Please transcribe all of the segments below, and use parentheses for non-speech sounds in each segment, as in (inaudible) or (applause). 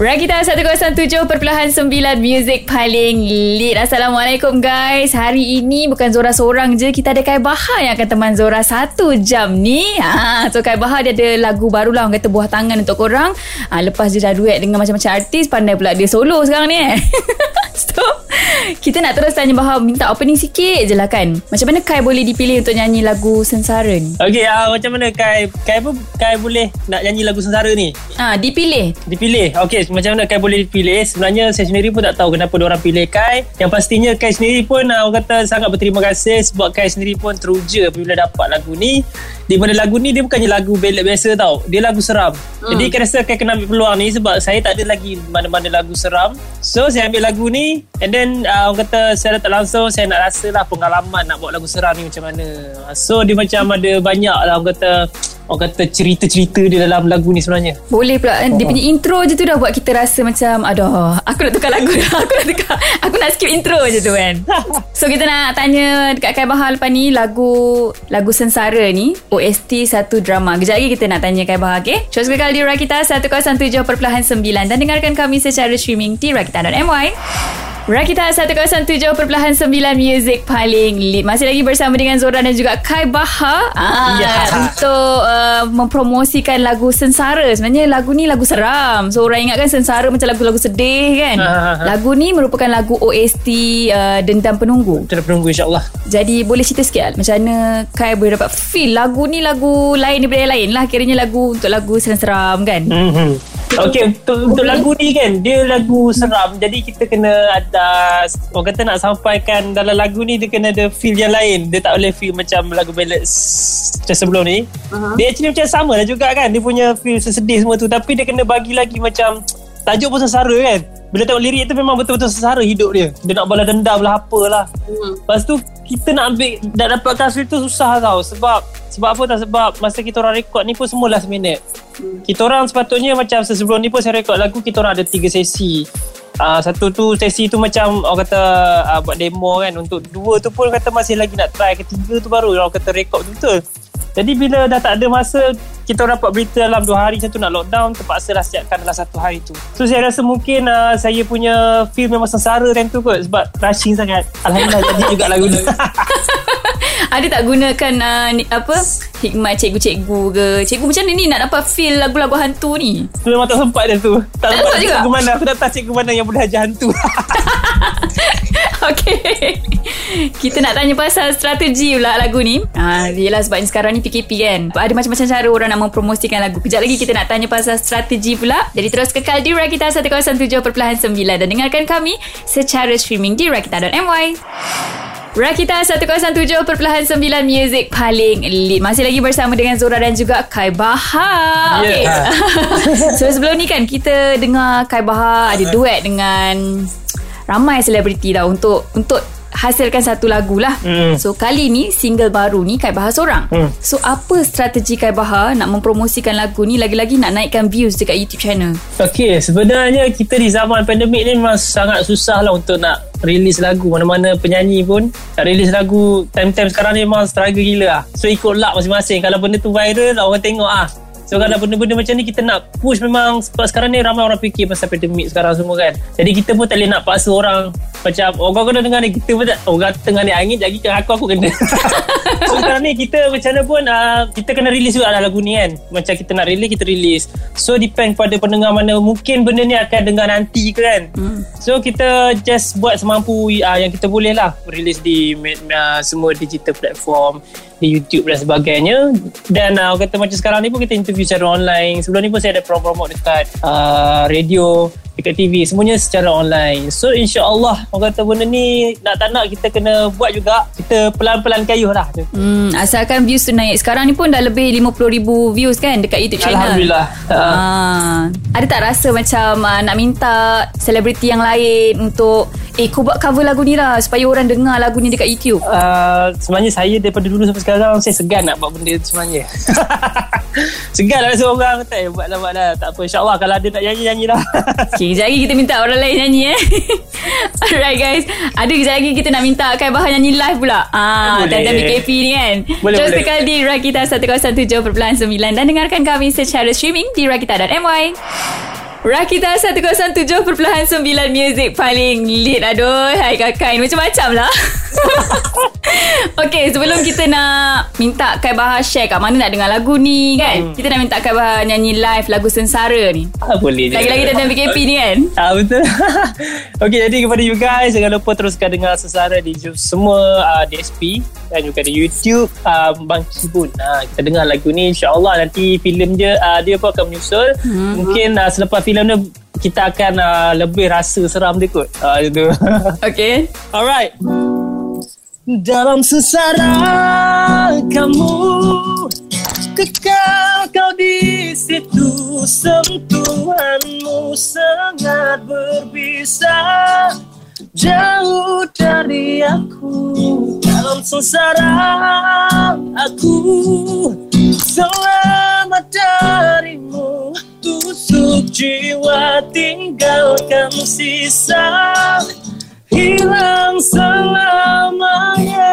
Rakita 107.9 Music paling lit. Assalamualaikum guys. Hari ini bukan Zora seorang je. Kita ada Kai Bahar yang akan teman Zora Satu jam ni. Ha, So Kai Bahar dia ada lagu baru lah. Orang kata buah tangan untuk korang. Ha, Lepas dia dah duet dengan macam-macam artis Pandai pula dia solo sekarang ni eh. (laughs) So Kita nak terus tanya Bahar Minta opening sikit je lah kan Macam mana Kai boleh dipilih Untuk nyanyi lagu Sensara ni Okey, uh, macam mana Kai Kai pun Kai boleh nak nyanyi lagu Sengsara ni? ha, Dipilih Dipilih. Okey, macam mana Kai boleh dipilih? Sebenarnya saya sendiri pun tak tahu kenapa orang pilih Kai. Yang pastinya Kai sendiri pun uh, orang kata sangat berterima kasih sebab Kai sendiri pun teruja apabila dapat lagu ni. Di mana lagu ni dia bukannya lagu ballad biasa tau. Dia lagu seram. Hmm. Jadi Kai rasa Kai kena ambil peluang ni sebab saya tak ada lagi mana-mana lagu seram. So saya ambil lagu ni and then uh, orang kata secara tak langsung saya nak rasa lah pengalaman nak buat lagu seram ni macam mana. So dia macam ada banyak lah orang kata orang kata cerita-cerita di dalam lagu ni sebenarnya. Boleh pula kan Dia punya intro je tu dah Buat kita rasa macam Aduh Aku nak tukar lagu dah (laughs) Aku nak tukar Aku nak skip intro je tu kan? (laughs) So kita nak tanya Dekat Kai Bahar lepas ni Lagu Lagu Sensara ni OST satu drama. Kejap lagi kita nak tanya Kai Bahar okay Terus kekal di Rakita 107.9 Dan dengarkan kami secara streaming Di Rakita.my Rakita 107.9 Music paling lit Masih lagi bersama dengan Zora dan juga Kai Bahar ah, Ya. Untuk uh, mempromosikan lagu Sensara Sebenarnya lagu ni lagu seram So orang ingatkan Sensara macam lagu-lagu sedih kan Ah, ah, ah. Lagu ni merupakan lagu OST uh, Dendam Penunggu dah penunggu insyaAllah. jadi boleh cerita sikit Al? Macam mana Kai boleh dapat feel Lagu ni lagu lain daripada yang lain lah Kiranya lagu untuk lagu seram-seram kan Mm-hmm. Okey untuk, untuk lagu ni kan dia lagu seram. Jadi kita kena ada orang kata nak sampaikan dalam lagu ni dia kena ada feel yang lain. Dia tak boleh feel macam lagu ballad macam sebelum ni. Uh-huh. dia actually macam sama lah juga kan. Dia punya feel sesedih semua tu. Tapi dia kena bagi lagi macam tajuk pun sesara kan. Bila tengok lirik tu memang betul-betul sesara hidup dia. Dia nak balas dendam lah apalah hmm. lepas tu kita nak ambil nak dapatkan feel tu susah tau. Sebab sebab apa tak? Sebab masa kita orang rekod ni pun semua last minute. Kita orang sepatutnya macam sebelum ni pun saya rekod lagu kita orang ada tiga sesi. Uh, satu tu sesi tu macam orang kata uh, buat demo kan. Untuk dua tu pun kata masih lagi nak try. Ketiga tu baru orang kata rekod betul jadi bila dah tak ada masa kita orang dapat berita dalam dua hari macam tu nak lockdown terpaksa lah siapkan dalam satu hari tu. So saya rasa mungkin uh, saya punya feel memang sengsara time tu kot sebab rushing sangat. Alhamdulillah jadi juga lagu ni (laughs) Ada tak gunakan uh, ni, apa? Hikmat cikgu-cikgu ke? Cikgu macam mana ni nak dapat feel lagu-lagu hantu ni? memang tak sempat dah tu. Tak, Tak sempat sempat juga? cikgu mana. Aku tak tahu cikgu mana yang boleh ajar hantu (laughs) Okay (laughs) Kita nak tanya pasal strategi pula lagu ni. Ah, Yelah sebab ni sekarang ni PKP kan. Ada macam-macam cara orang nak mempromosikan lagu. Kejap lagi kita nak tanya pasal strategi pula. Jadi terus kekal di Rakita 107.9 Dan dengarkan kami secara streaming di Rakita.my Rakita 107.9 Music paling lit Masih lagi bersama dengan Zora dan juga Kai Bahar Yeah. okay. (laughs) So sebelum ni kan Kita dengar Kai Bahar Ada duet dengan Ramai selebriti tau Untuk Untuk hasilkan satu lagu lah Hmm. So kali ni Single baru ni Kai Bahar seorang Hmm. So apa strategi Kai Bahar Nak mempromosikan lagu ni Lagi-lagi nak naikkan views Dekat YouTube channel Okey, sebenarnya kita di zaman pandemik ni memang sangat susah lah untuk nak release lagu. Mana-mana penyanyi pun nak release lagu time-time sekarang ni memang struggle gila lah. So ikut luck masing-masing. Kalau benda tu viral, orang tengok ah. So kalau benda-benda macam ni kita nak push memang sebab sekarang ni ramai orang fikir pasal pandemik sekarang semua kan. Jadi kita pun tak boleh nak paksa orang macam oh kau kena dengar ni kita pun tak orang tengah ni angin jadi kan aku aku kena. (laughs) so sekarang ni kita macam mana pun uh, kita kena release juga lah lagu ni kan. Macam kita nak release kita release. So depend pada pendengar mana mungkin benda ni akan dengar nanti ke kan. Hmm. So kita just buat semampu uh, yang kita boleh lah release di uh, semua digital platform di YouTube dan sebagainya dan uh, orang kata macam sekarang ni pun kita interview secara online sebelum ni pun saya ada promo-promo dekat uh, radio dekat TV semuanya secara online. So insyaAllah orang kata benda ni nak tak nak kita kena buat juga. Kita pelan-pelan kayuh lah Hmm, asalkan views tu naik. Sekarang ni pun dah lebih 50,000 views kan Dekat YouTube channel. Alhamdulillah. Uh, Ah, ada tak rasa macam uh, nak minta selebriti yang lain untuk eh kau buat cover lagu ni lah supaya orang dengar lagu ni dekat YouTube. Uh, sebenarnya saya daripada dulu sampai sekarang saya segan nak buat benda tu sebenarnya (laughs) segan lah rasa orang eh, buat lah buat lah tak apa insyaAllah kalau ada nak nyanyi nyanyi lah (laughs) Okay, kejap lagi kita minta orang lain nyanyi eh. (laughs) Alright guys. Ada kejap lagi kita nak minta Kai Bahar nyanyi live pula. Ah, Boleh. dan BKP ni kan. Boleh, Terus boleh. sekali di Rakita 107.9 dan dengarkan kami secara streaming di rakita.my. Rakita 107.9 Music paling lead Aduh. Hai kakak macam-macam lah. (laughs) Okay sebelum kita nak Minta Kai Bahar share Kat mana nak dengar lagu ni kan hmm. Kita nak minta Kai Bahar Nyanyi live lagu Sensara ni ah, Boleh je Lagi-lagi dalam PKP ni kan ah, Betul (laughs) Okay jadi kepada you guys Jangan lupa teruskan dengar Sensara Di semua uh, DSP Dan juga di YouTube uh, Bang Kibun uh, Kita dengar lagu ni InsyaAllah nanti filem dia uh, Dia pun akan menyusul hmm. Mungkin uh, selepas filem dia kita akan uh, lebih rasa seram dia kot. Uh, itu. (laughs) Okay. Alright. Dalam sesara kamu Kekal kau di situ Sentuhanmu sangat berbisa. Jauh dari aku Dalam sesara aku Selamat darimu Tusuk jiwa tinggalkan sisa hilang selamanya.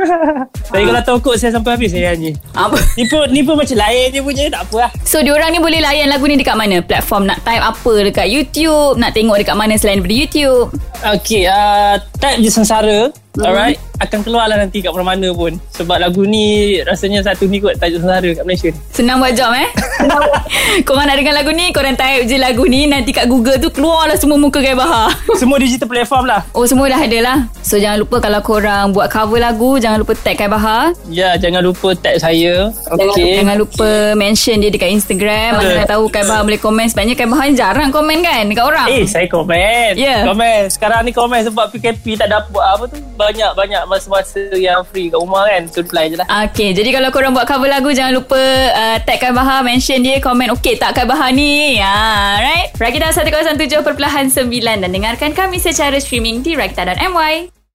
(laughs) Tapi kalau tokok saya sampai habis saya nyanyi. Apa? Ni pun, ni pun macam lain je punya tak apa lah. So diorang ni boleh layan lagu ni dekat mana? Platform nak type apa dekat YouTube? Nak tengok dekat mana selain daripada YouTube? Okay, uh, type je Sengsara. Mm-hmm. Alright Akan keluar lah nanti kat mana-mana pun. Sebab lagu ni Rasanya satu ni kot Tajuk Sensara kat Malaysia Senang buat job eh? (laughs) Korang nak dengar lagu ni Korang type je lagu ni Nanti kat Google tu Keluar lah semua muka Gaya Bahar. Semua digital platform lah. Oh semua dah ada lah. So jangan lupa Kalau korang buat cover lagu Jangan lupa tag Gaya Bahar. Ya jangan lupa tag saya. Okay Jangan lupa mention dia dekat Instagram. Mana nak tahu Gaya Bahar boleh komen. Sebenarnya Gaya Bahar jarang komen kan Dekat orang? Eh saya komen. Yeah. Komen. Sekarang ni komen Sebab PKP tak dapat apa tu. Banyak-banyak masa-masa yang free kat rumah kan. So reply je lah. Okay. Jadi kalau korang buat cover lagu, jangan lupa uh, tag Kai Bahar, mention dia, komen okay tak Kai Bahar ni. Ha, right? Rakita 107.9 dan dengarkan kami secara streaming di rakita.my.